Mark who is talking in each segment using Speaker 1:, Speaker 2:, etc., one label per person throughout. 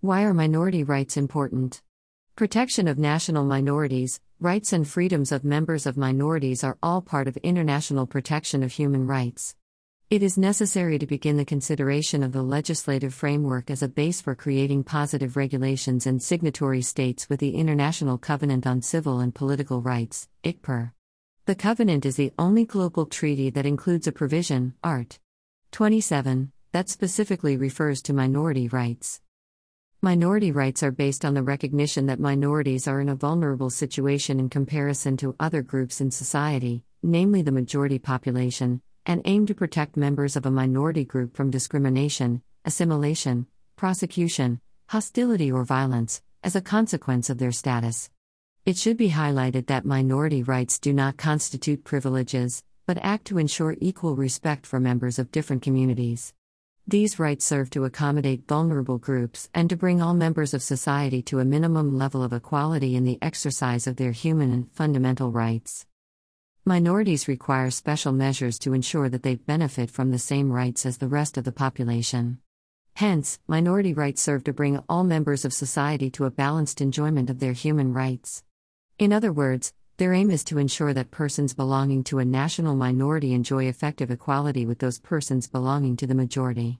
Speaker 1: Why are minority rights important? Protection of national minorities, rights and freedoms of members of minorities are all part of international protection of human rights. It is necessary to begin the consideration of the legislative framework as a base for creating positive regulations in signatory states with the International Covenant on Civil and Political Rights, ICCPR. The Covenant is the only global treaty that includes a provision, Art. 27, that specifically refers to minority rights. Minority rights are based on the recognition that minorities are in a vulnerable situation in comparison to other groups in society, namely the majority population, and aim to protect members of a minority group from discrimination, assimilation, prosecution, hostility, or violence, as a consequence of their status. It should be highlighted that minority rights do not constitute privileges, but act to ensure equal respect for members of different communities. These rights serve to accommodate vulnerable groups and to bring all members of society to a minimum level of equality in the exercise of their human and fundamental rights. Minorities require special measures to ensure that they benefit from the same rights as the rest of the population. Hence, minority rights serve to bring all members of society to a balanced enjoyment of their human rights. In other words, their aim is to ensure that persons belonging to a national minority enjoy effective equality with those persons belonging to the majority.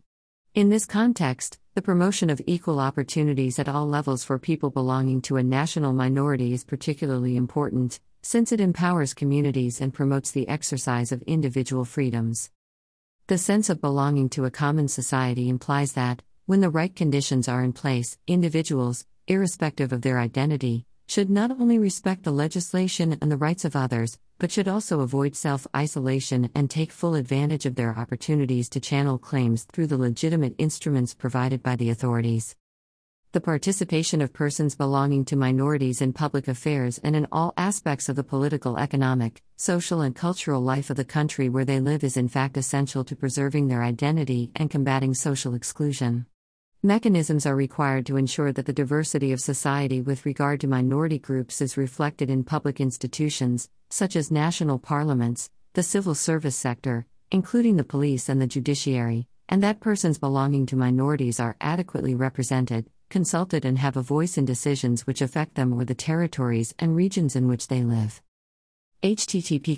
Speaker 1: In this context, the promotion of equal opportunities at all levels for people belonging to a national minority is particularly important, since it empowers communities and promotes the exercise of individual freedoms. The sense of belonging to a common society implies that, when the right conditions are in place, individuals, irrespective of their identity, should not only respect the legislation and the rights of others, but should also avoid self isolation and take full advantage of their opportunities to channel claims through the legitimate instruments provided by the authorities. The participation of persons belonging to minorities in public affairs and in all aspects of the political, economic, social, and cultural life of the country where they live is in fact essential to preserving their identity and combating social exclusion. Mechanisms are required to ensure that the diversity of society with regard to minority groups is reflected in public institutions, such as national parliaments, the civil service sector, including the police and the judiciary, and that persons belonging to minorities are adequately represented, consulted, and have a voice in decisions which affect them or the territories and regions in which they live. http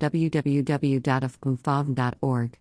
Speaker 1: www.afpmfavn.org